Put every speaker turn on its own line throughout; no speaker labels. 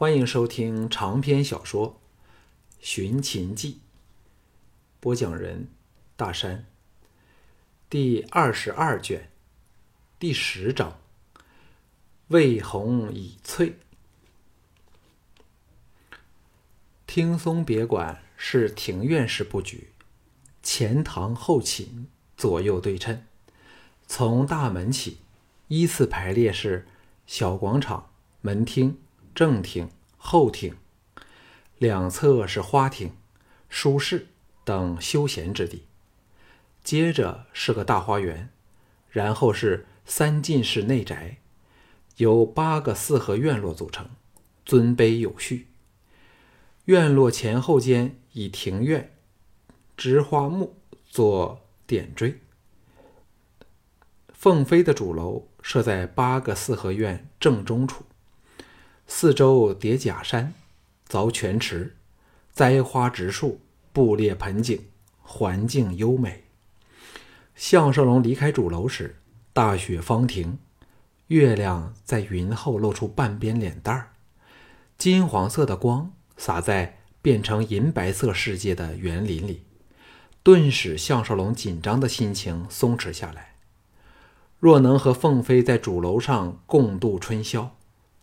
欢迎收听长篇小说《寻秦记》，播讲人大山。第二十二卷，第十章：魏红已翠。听松别馆是庭院式布局，前堂后寝，左右对称。从大门起，依次排列是小广场、门厅、正厅、后厅，两侧是花厅、书室等休闲之地。接着是个大花园，然后是三进式内宅，由八个四合院落组成，尊卑有序。院落前后间以庭院、植花木做点缀。凤飞的主楼设在八个四合院正中处，四周叠假山，凿泉池，栽花植树，布列盆景，环境优美。项少龙离开主楼时，大雪方停，月亮在云后露出半边脸蛋儿，金黄色的光。洒在变成银白色世界的园林里，顿时项少龙紧张的心情松弛下来。若能和凤飞在主楼上共度春宵，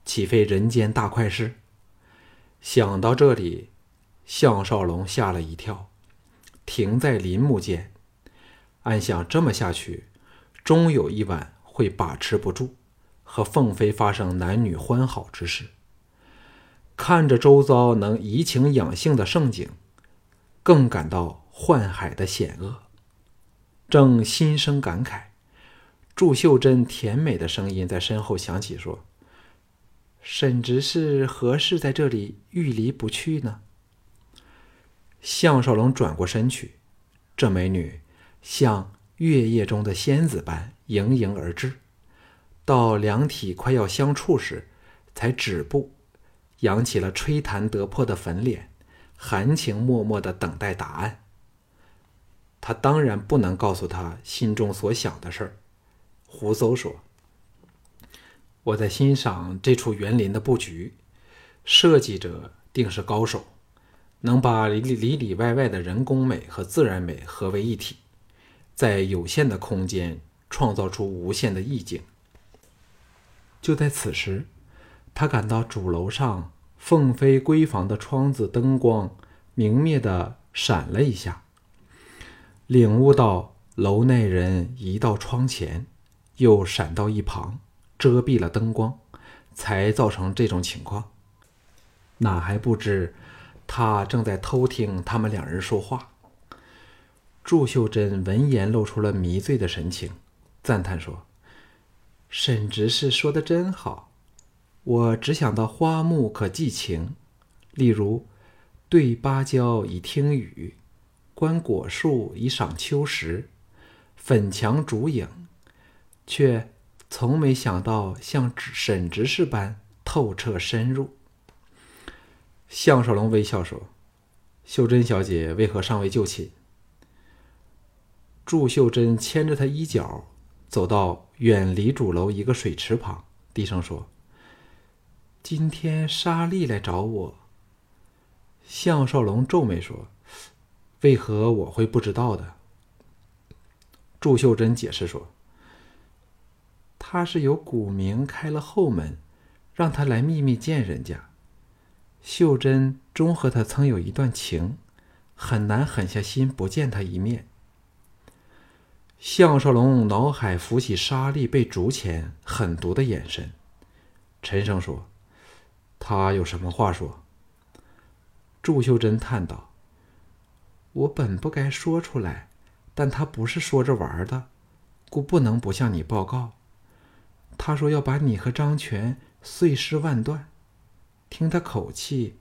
岂非人间大快事？想到这里，项少龙吓了一跳，停在林木间，暗想：这么下去，终有一晚会把持不住，和凤飞发生男女欢好之事。看着周遭能怡情养性的盛景，更感到宦海的险恶，正心生感慨，祝秀珍甜美的声音在身后响起，说：“沈执事何事在这里欲离不去呢？”项少龙转过身去，这美女像月夜中的仙子般盈盈而至，到两体快要相触时，才止步。扬起了吹弹得破的粉脸，含情脉脉的等待答案。他当然不能告诉他心中所想的事儿。胡诌说：“我在欣赏这处园林的布局，设计者定是高手，能把里里里外外的人工美和自然美合为一体，在有限的空间创造出无限的意境。”就在此时。他感到主楼上凤飞闺房的窗子灯光明灭的闪了一下，领悟到楼内人移到窗前，又闪到一旁，遮蔽了灯光，才造成这种情况。哪还不知他正在偷听他们两人说话。祝秀珍闻言露出了迷醉的神情，赞叹说：“沈执事说的真好。”我只想到花木可寄情，例如对芭蕉以听雨，观果树以赏秋实，粉墙竹影，却从没想到像沈执事般透彻深入。项少龙微笑说：“秀珍小姐为何尚未就寝？”祝秀珍牵着他衣角，走到远离主楼一个水池旁，低声说。今天沙莉来找我。项少龙皱眉说：“为何我会不知道的？”祝秀珍解释说：“他是由古明开了后门，让他来秘密见人家。秀珍终和他曾有一段情，很难狠下心不见他一面。”项少龙脑海浮起沙莉被竹前狠毒的眼神，沉声说。他有什么话说？祝秀珍叹道：“我本不该说出来，但他不是说着玩的，故不能不向你报告。他说要把你和张全碎尸万段。听他口气，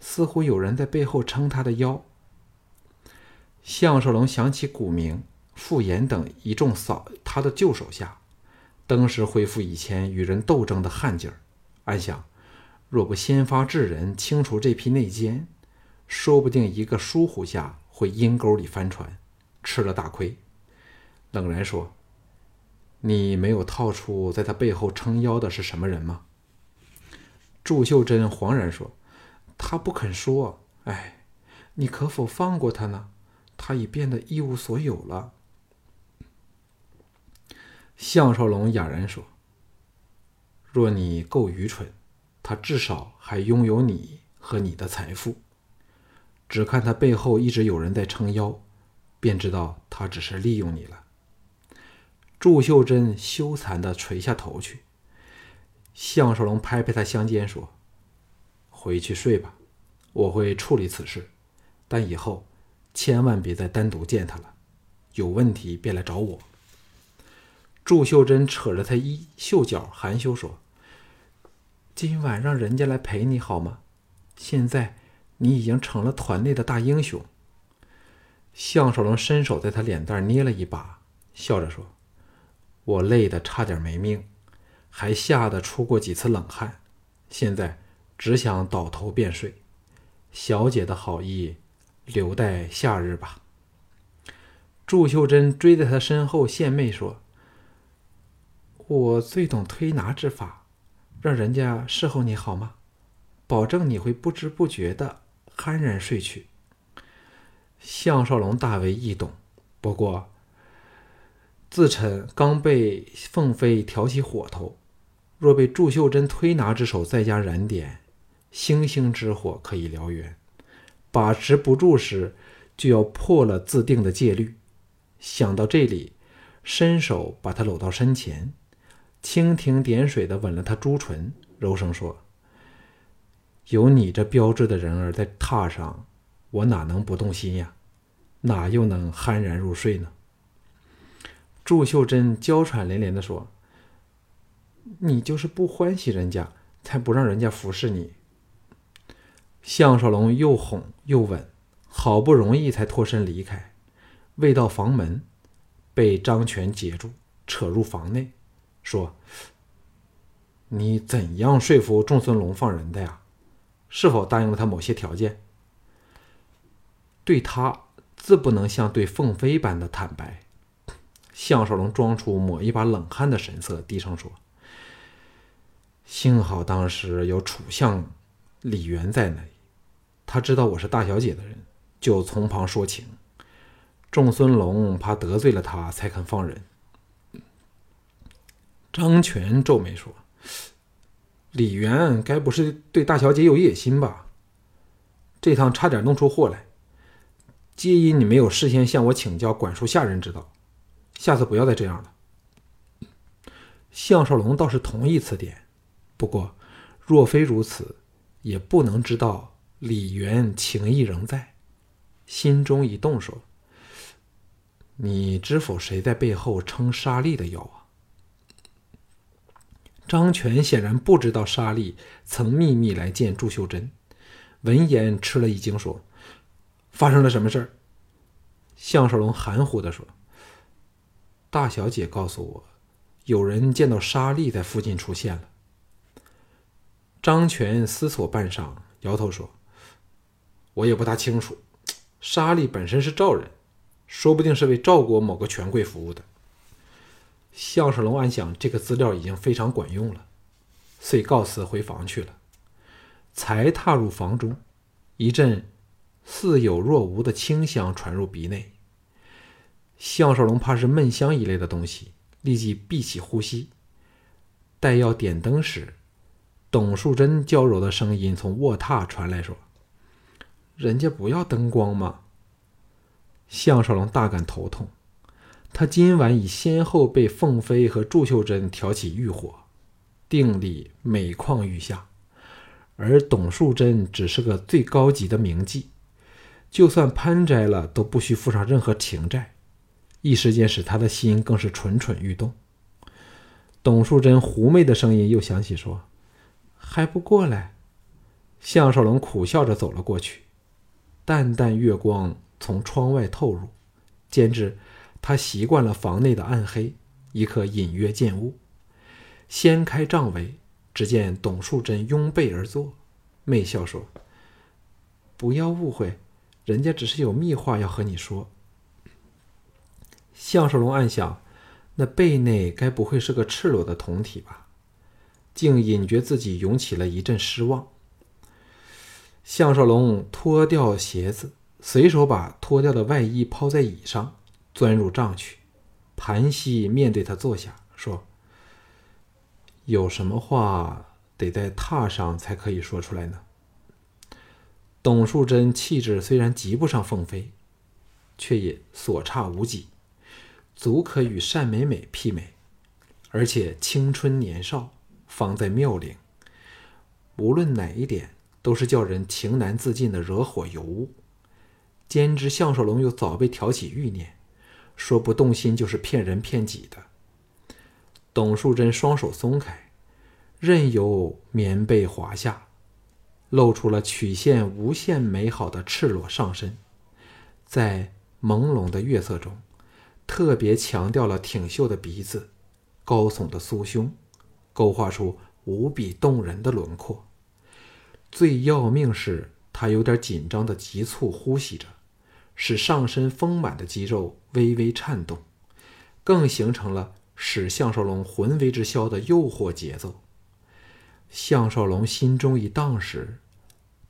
似乎有人在背后撑他的腰。”项少龙想起古明、傅岩等一众扫他的旧手下，登时恢复以前与人斗争的悍劲儿，暗想。若不先发制人，清除这批内奸，说不定一个疏忽下会阴沟里翻船，吃了大亏。冷然说：“你没有套出在他背后撑腰的是什么人吗？”祝秀珍惶然说：“他不肯说。哎，你可否放过他呢？他已变得一无所有了。”项少龙哑然说：“若你够愚蠢，他至少还拥有你和你的财富。只看他背后一直有人在撑腰，便知道他只是利用你了。”祝秀珍羞惭的垂下头去。项少龙拍拍他香肩说：“回去睡吧，我会处理此事，但以后千万别再单独见他了，有问题便来找我。”祝秀珍扯着他衣袖角，含羞说：“今晚让人家来陪你好吗？现在你已经成了团内的大英雄。”项少龙伸手在他脸蛋捏了一把，笑着说：“我累得差点没命，还吓得出过几次冷汗，现在只想倒头便睡。小姐的好意，留待夏日吧。”祝秀珍追在他身后献媚说。我最懂推拿之法，让人家侍候你好吗？保证你会不知不觉的酣然睡去。项少龙大为异动，不过自忖刚被凤飞挑起火头，若被祝秀珍推拿之手再加燃点，星星之火可以燎原，把持不住时就要破了自定的戒律。想到这里，伸手把他搂到身前。蜻蜓点水的吻了他朱唇，柔声说：“有你这标致的人儿在榻上，我哪能不动心呀？哪又能酣然入睡呢？”祝秀珍娇喘连连的说：“你就是不欢喜人家，才不让人家服侍你。”项少龙又哄又吻，好不容易才脱身离开，未到房门，被张全截住，扯入房内。说：“你怎样说服仲孙龙放人的呀？是否答应了他某些条件？对他自不能像对凤飞般的坦白。”项少龙装出抹一把冷汗的神色，低声说：“幸好当时有楚相李元在那里，他知道我是大小姐的人，就从旁说情。仲孙龙怕得罪了他，才肯放人。”张全皱眉说：“李元该不是对大小姐有野心吧？这趟差点弄出祸来，皆因你没有事先向我请教管束下人之道。下次不要再这样了。”项少龙倒是同意此点，不过若非如此，也不能知道李元情意仍在。心中一动，说：“你知否谁在背后撑沙利的腰啊？”张全显然不知道沙利曾秘密来见祝秀珍，闻言吃了一惊，说：“发生了什么事儿？”项少龙含糊的说：“大小姐告诉我，有人见到沙利在附近出现了。”张全思索半晌，摇头说：“我也不大清楚。沙利本身是赵人，说不定是为赵国某个权贵服务的。”项少龙暗想，这个资料已经非常管用了，遂告辞回房去了。才踏入房中，一阵似有若无的清香传入鼻内。项少龙怕是闷香一类的东西，立即闭起呼吸。待要点灯时，董树贞娇柔的声音从卧榻传来，说：“人家不要灯光吗？”项少龙大感头痛。他今晚已先后被凤飞和祝秀珍挑起欲火，定力每况愈下，而董树贞只是个最高级的名妓，就算攀摘了都不需付上任何情债，一时间使他的心更是蠢蠢欲动。董树贞狐媚的声音又响起，说：“还不过来？”项少龙苦笑着走了过去，淡淡月光从窗外透入，兼之。他习惯了房内的暗黑，亦可隐约见物。掀开帐帷，只见董树贞拥被而坐，媚笑说：“不要误会，人家只是有密话要和你说。”项少龙暗想，那背内该不会是个赤裸的酮体吧？竟隐觉自己涌起了一阵失望。项少龙脱掉鞋子，随手把脱掉的外衣抛在椅上，钻入帐去，盘膝面对他坐下，说：“有什么话得在榻上才可以说出来呢？”董树贞气质虽然及不上凤飞，却也所差无几，足可与单美美媲美，而且青春年少，方在妙龄，无论哪一点。都是叫人情难自禁的惹火尤物，兼之项少龙又早被挑起欲念，说不动心就是骗人骗己的。董树贞双手松开，任由棉被滑下，露出了曲线无限美好的赤裸上身，在朦胧的月色中，特别强调了挺秀的鼻子、高耸的酥胸，勾画出无比动人的轮廓。最要命是，他有点紧张的急促呼吸着，使上身丰满的肌肉微微颤动，更形成了使项少龙魂为之消的诱惑节奏。项少龙心中一荡时，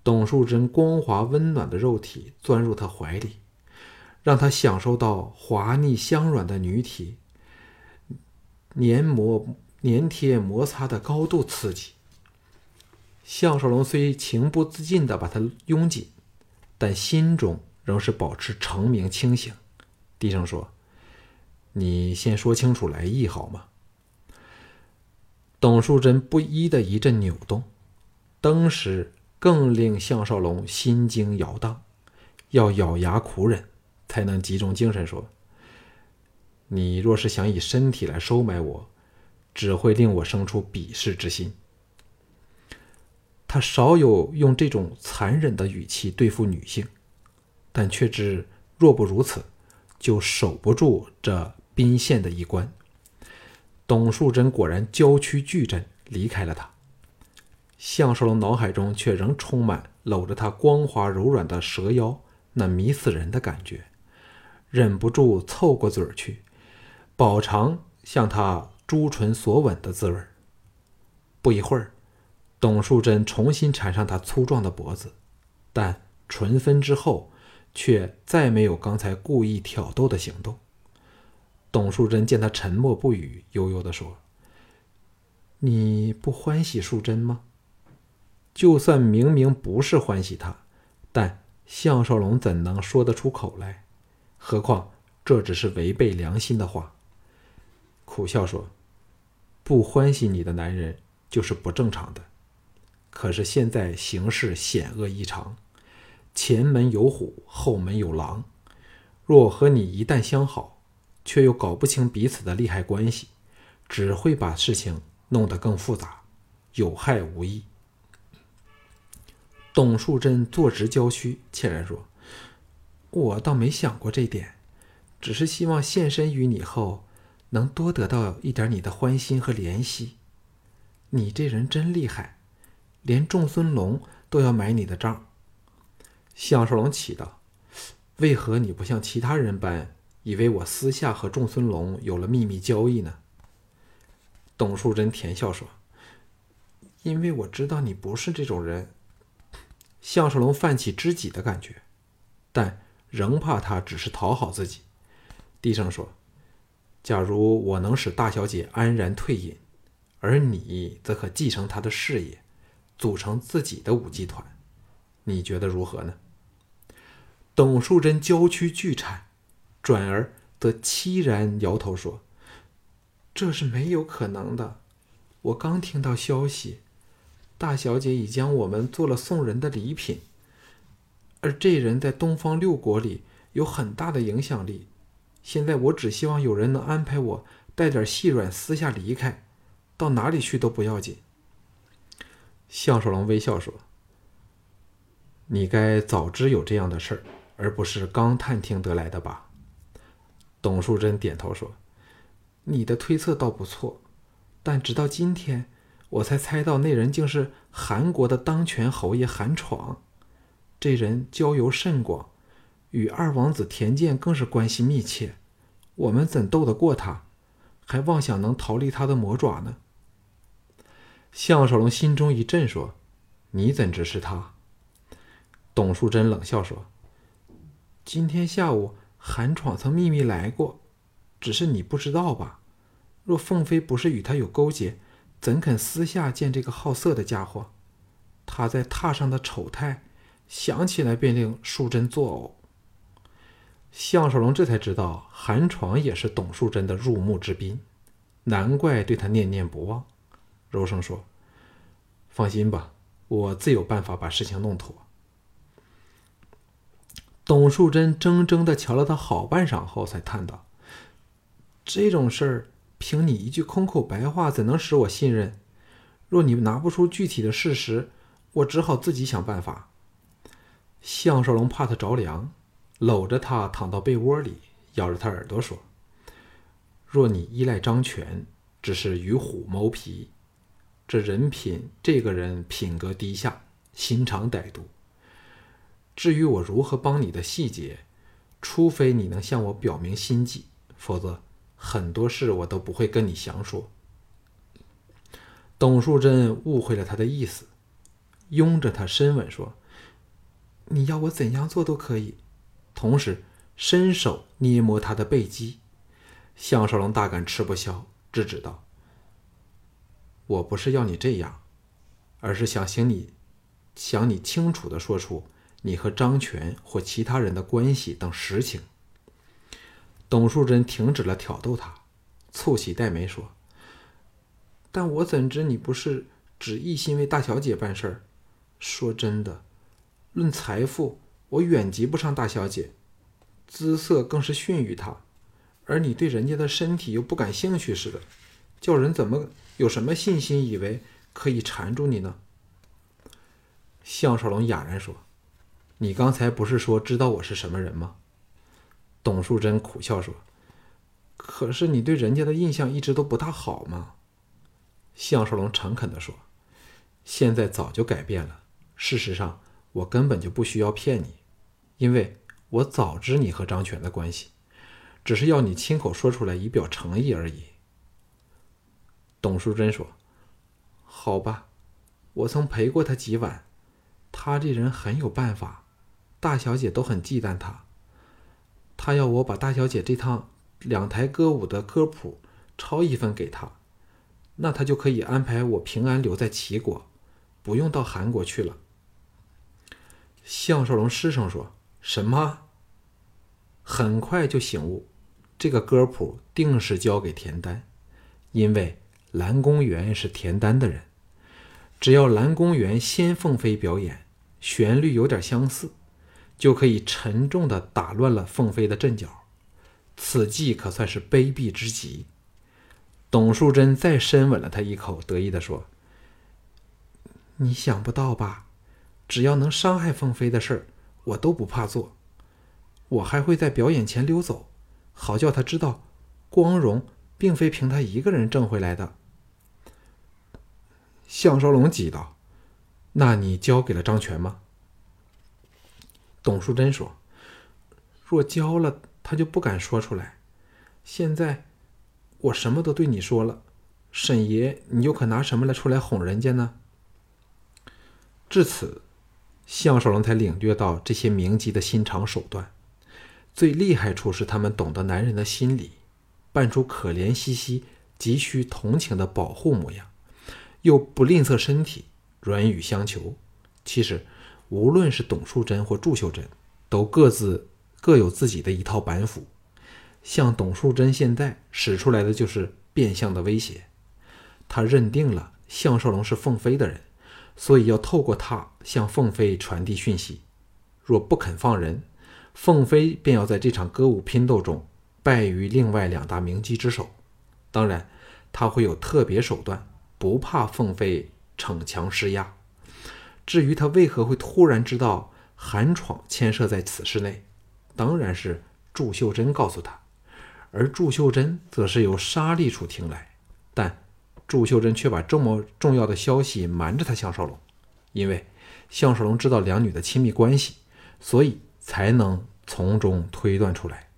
董树贞光滑温暖的肉体钻入他怀里，让他享受到滑腻香软的女体黏膜粘贴摩擦的高度刺激。项少龙虽情不自禁地把她拥紧，但心中仍是保持澄明清醒，低声说：“你先说清楚来意好吗？”董树贞不依的一阵扭动，当时更令项少龙心惊摇荡，要咬牙苦忍，才能集中精神说：“你若是想以身体来收买我，只会令我生出鄙视之心。”他少有用这种残忍的语气对付女性，但却知若不如此，就守不住这宾县的一关。董树贞果然娇躯巨震，离开了他。项少龙脑海中却仍充满搂着他光滑柔软的蛇腰那迷死人的感觉，忍不住凑过嘴去，饱尝向他朱唇所吻的滋味。不一会儿。董树贞重新缠上他粗壮的脖子，但唇分之后，却再没有刚才故意挑逗的行动。董树贞见他沉默不语，悠悠地说：“你不欢喜淑贞吗？”就算明明不是欢喜他，但项少龙怎能说得出口来？何况这只是违背良心的话。苦笑说：“不欢喜你的男人就是不正常的。”可是现在形势险恶异常，前门有虎，后门有狼。若和你一旦相好，却又搞不清彼此的利害关系，只会把事情弄得更复杂，有害无益。董树贞坐直娇躯，怯然说：“我倒没想过这点，只是希望现身于你后，能多得到一点你的欢心和怜惜。你这人真厉害。”连仲孙龙都要买你的账。项少龙启道：“为何你不像其他人般，以为我私下和仲孙龙有了秘密交易呢？”董树贞甜笑说：“因为我知道你不是这种人。”项少龙泛起知己的感觉，但仍怕他只是讨好自己，低声说：“假如我能使大小姐安然退隐，而你则可继承她的事业。”组成自己的舞技团，你觉得如何呢？董树贞娇躯巨颤，转而则凄然摇头说：“这是没有可能的。我刚听到消息，大小姐已将我们做了送人的礼品，而这人在东方六国里有很大的影响力。现在我只希望有人能安排我带点细软，私下离开，到哪里去都不要紧。”项少龙微笑说：“你该早知有这样的事儿，而不是刚探听得来的吧？”董树贞点头说：“你的推测倒不错，但直到今天，我才猜到那人竟是韩国的当权侯爷韩闯。这人交游甚广，与二王子田健更是关系密切。我们怎斗得过他？还妄想能逃离他的魔爪呢？”项少龙心中一震，说：“你怎知是他？”董淑贞冷笑说：“今天下午韩闯曾秘密来过，只是你不知道吧？若凤飞不是与他有勾结，怎肯私下见这个好色的家伙？他在榻上的丑态，想起来便令淑贞作呕。”项少龙这才知道韩闯也是董淑贞的入幕之宾，难怪对他念念不忘。柔声说：“放心吧，我自有办法把事情弄妥。”董淑贞怔怔的瞧了他好半晌后，才叹道：“这种事儿，凭你一句空口白话，怎能使我信任？若你拿不出具体的事实，我只好自己想办法。”项少龙怕他着凉，搂着他躺到被窝里，咬着他耳朵说：“若你依赖张全，只是与虎谋皮。这人品，这个人品格低下，心肠歹毒。”至于我如何帮你的细节，除非你能向我表明心迹，否则很多事我都不会跟你详说。董淑贞误会了他的意思，拥着他深吻说：“你要我怎样做都可以。”同时伸手捏摸他的背肌。项少龙大感吃不消，制止道：“我不是要你这样，而是想请你，想你清楚的说出。”你和张全或其他人的关系等实情。董淑贞停止了挑逗他，蹙起黛眉说：“但我怎知你不是只一心为大小姐办事儿？说真的，论财富，我远及不上大小姐，姿色更是逊于她，而你对人家的身体又不感兴趣似的，叫人怎么有什么信心以为可以缠住你呢？”项少龙哑然说。你刚才不是说知道我是什么人吗？董淑贞苦笑说：“可是你对人家的印象一直都不大好嘛。”项少龙诚恳地说：“现在早就改变了。事实上，我根本就不需要骗你，因为我早知你和张全的关系，只是要你亲口说出来以表诚意而已。”董淑贞说：“好吧，我曾陪过他几晚，他这人很有办法。”大小姐都很忌惮他，他要我把大小姐这趟两台歌舞的歌谱抄一份给他，那他就可以安排我平安留在齐国，不用到韩国去了。项少龙失声说：“什么？”很快就醒悟，这个歌谱定是交给田丹，因为蓝公园是田丹的人，只要蓝公园先凤飞表演，旋律有点相似。就可以沉重的打乱了凤飞的阵脚，此计可算是卑鄙之极。董淑贞再深吻了他一口，得意地说：“你想不到吧？只要能伤害凤飞的事儿，我都不怕做。我还会在表演前溜走，好叫他知道，光荣并非凭他一个人挣回来的。”项少龙急道：“那你交给了张全吗？”董淑贞说：“若交了，他就不敢说出来。现在我什么都对你说了，沈爷，你又可拿什么来出来哄人家呢？”至此，项少龙才领略到这些名妓的心肠手段。最厉害处是他们懂得男人的心理，扮出可怜兮兮、急需同情的保护模样，又不吝啬身体，软语相求。其实。无论是董淑贞或祝秀贞，都各自各有自己的一套板斧。像董淑贞现在使出来的就是变相的威胁。他认定了项少龙是凤飞的人，所以要透过他向凤飞传递讯息。若不肯放人，凤飞便要在这场歌舞拼斗中败于另外两大名妓之手。当然，他会有特别手段，不怕凤飞逞强施压。至于他为何会突然知道韩闯牵涉在此事内，当然是祝秀珍告诉他，而祝秀珍则是由沙利处听来，但祝秀珍却把这么重要的消息瞒着他项少龙，因为项少龙知道两女的亲密关系，所以才能从中推断出来，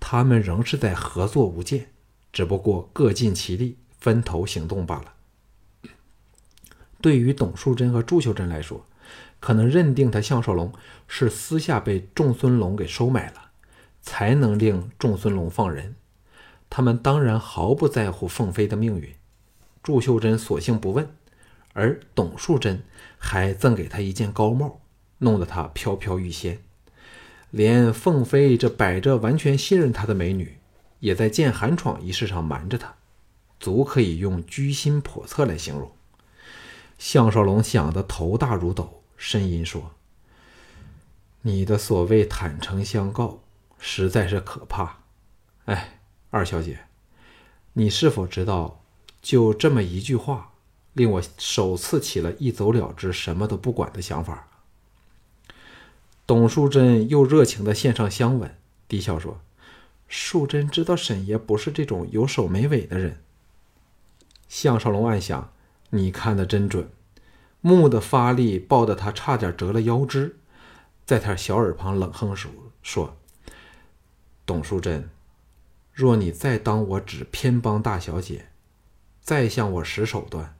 他们仍是在合作无间，只不过各尽其力，分头行动罢了。对于董树贞和祝秀珍来说，可能认定他项少龙是私下被仲孙龙给收买了，才能令仲孙龙放人。他们当然毫不在乎凤飞的命运。祝秀贞索性不问，而董树贞还赠给他一件高帽，弄得他飘飘欲仙。连凤飞这摆着完全信任他的美女，也在见寒闯一事上瞒着他，足可以用居心叵测来形容。项少龙想得头大如斗，呻吟说：“你的所谓坦诚相告，实在是可怕。哎，二小姐，你是否知道，就这么一句话，令我首次起了一走了之、什么都不管的想法？”董淑贞又热情地献上香吻，低笑说：“淑贞知道沈爷不是这种有手没尾的人。”项少龙暗想。你看的真准，木的发力抱得他差点折了腰肢，在他小耳旁冷哼说：“说，董淑贞，若你再当我只偏帮大小姐，再向我使手段，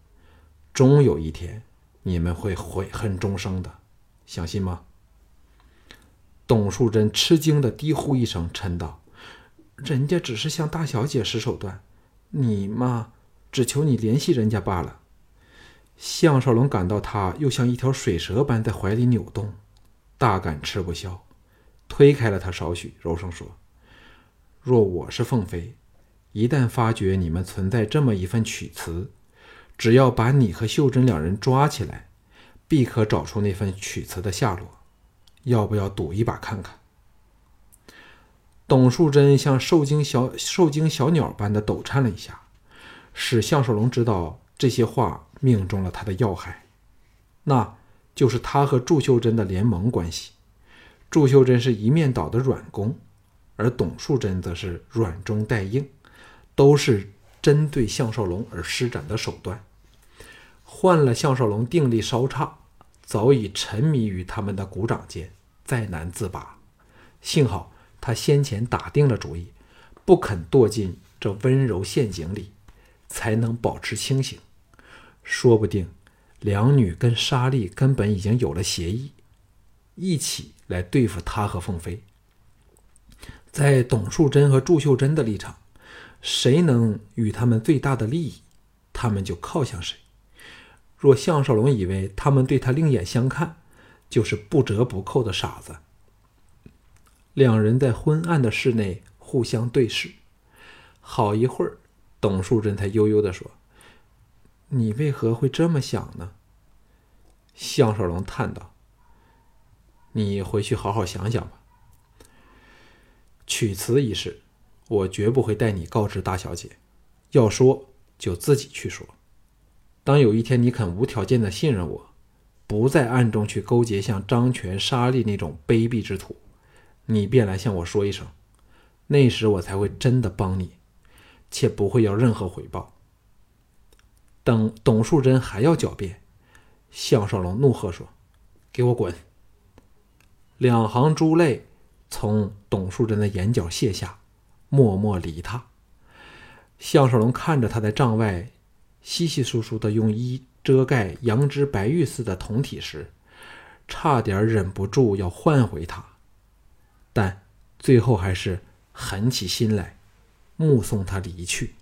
终有一天你们会悔恨终生的，相信吗？”董淑贞吃惊的低呼一声，嗔道：“人家只是向大小姐使手段，你嘛，只求你联系人家罢了。”项少龙感到他又像一条水蛇般在怀里扭动，大感吃不消，推开了他少许，柔声说：“若我是凤飞，一旦发觉你们存在这么一份曲词，只要把你和秀珍两人抓起来，必可找出那份曲词的下落。要不要赌一把看看？”董树贞像受惊小受惊小鸟般的抖颤了一下，使项少龙知道这些话。命中了他的要害，那就是他和祝秀珍的联盟关系。祝秀珍是一面倒的软攻，而董树贞则是软中带硬，都是针对项少龙而施展的手段。换了项少龙定力稍差，早已沉迷于他们的鼓掌间，再难自拔。幸好他先前打定了主意，不肯堕进这温柔陷阱里，才能保持清醒。说不定，两女跟沙莉根本已经有了协议，一起来对付他和凤飞。在董树贞和祝秀贞的立场，谁能与他们最大的利益，他们就靠向谁。若项少龙以为他们对他另眼相看，就是不折不扣的傻子。两人在昏暗的室内互相对视，好一会儿，董树贞才悠悠地说。你为何会这么想呢？项少龙叹道：“你回去好好想想吧。曲词一事，我绝不会带你告知大小姐。要说就自己去说。当有一天你肯无条件的信任我，不在暗中去勾结像张权、沙利那种卑鄙之徒，你便来向我说一声。那时我才会真的帮你，且不会要任何回报。”等董树贞还要狡辩，项少龙怒喝说：“给我滚！”两行珠泪从董树贞的眼角泻下，默默离他。项少龙看着他在帐外稀稀疏疏的用衣遮盖羊脂白玉似的铜体时，差点忍不住要换回他，但最后还是狠起心来，目送他离去。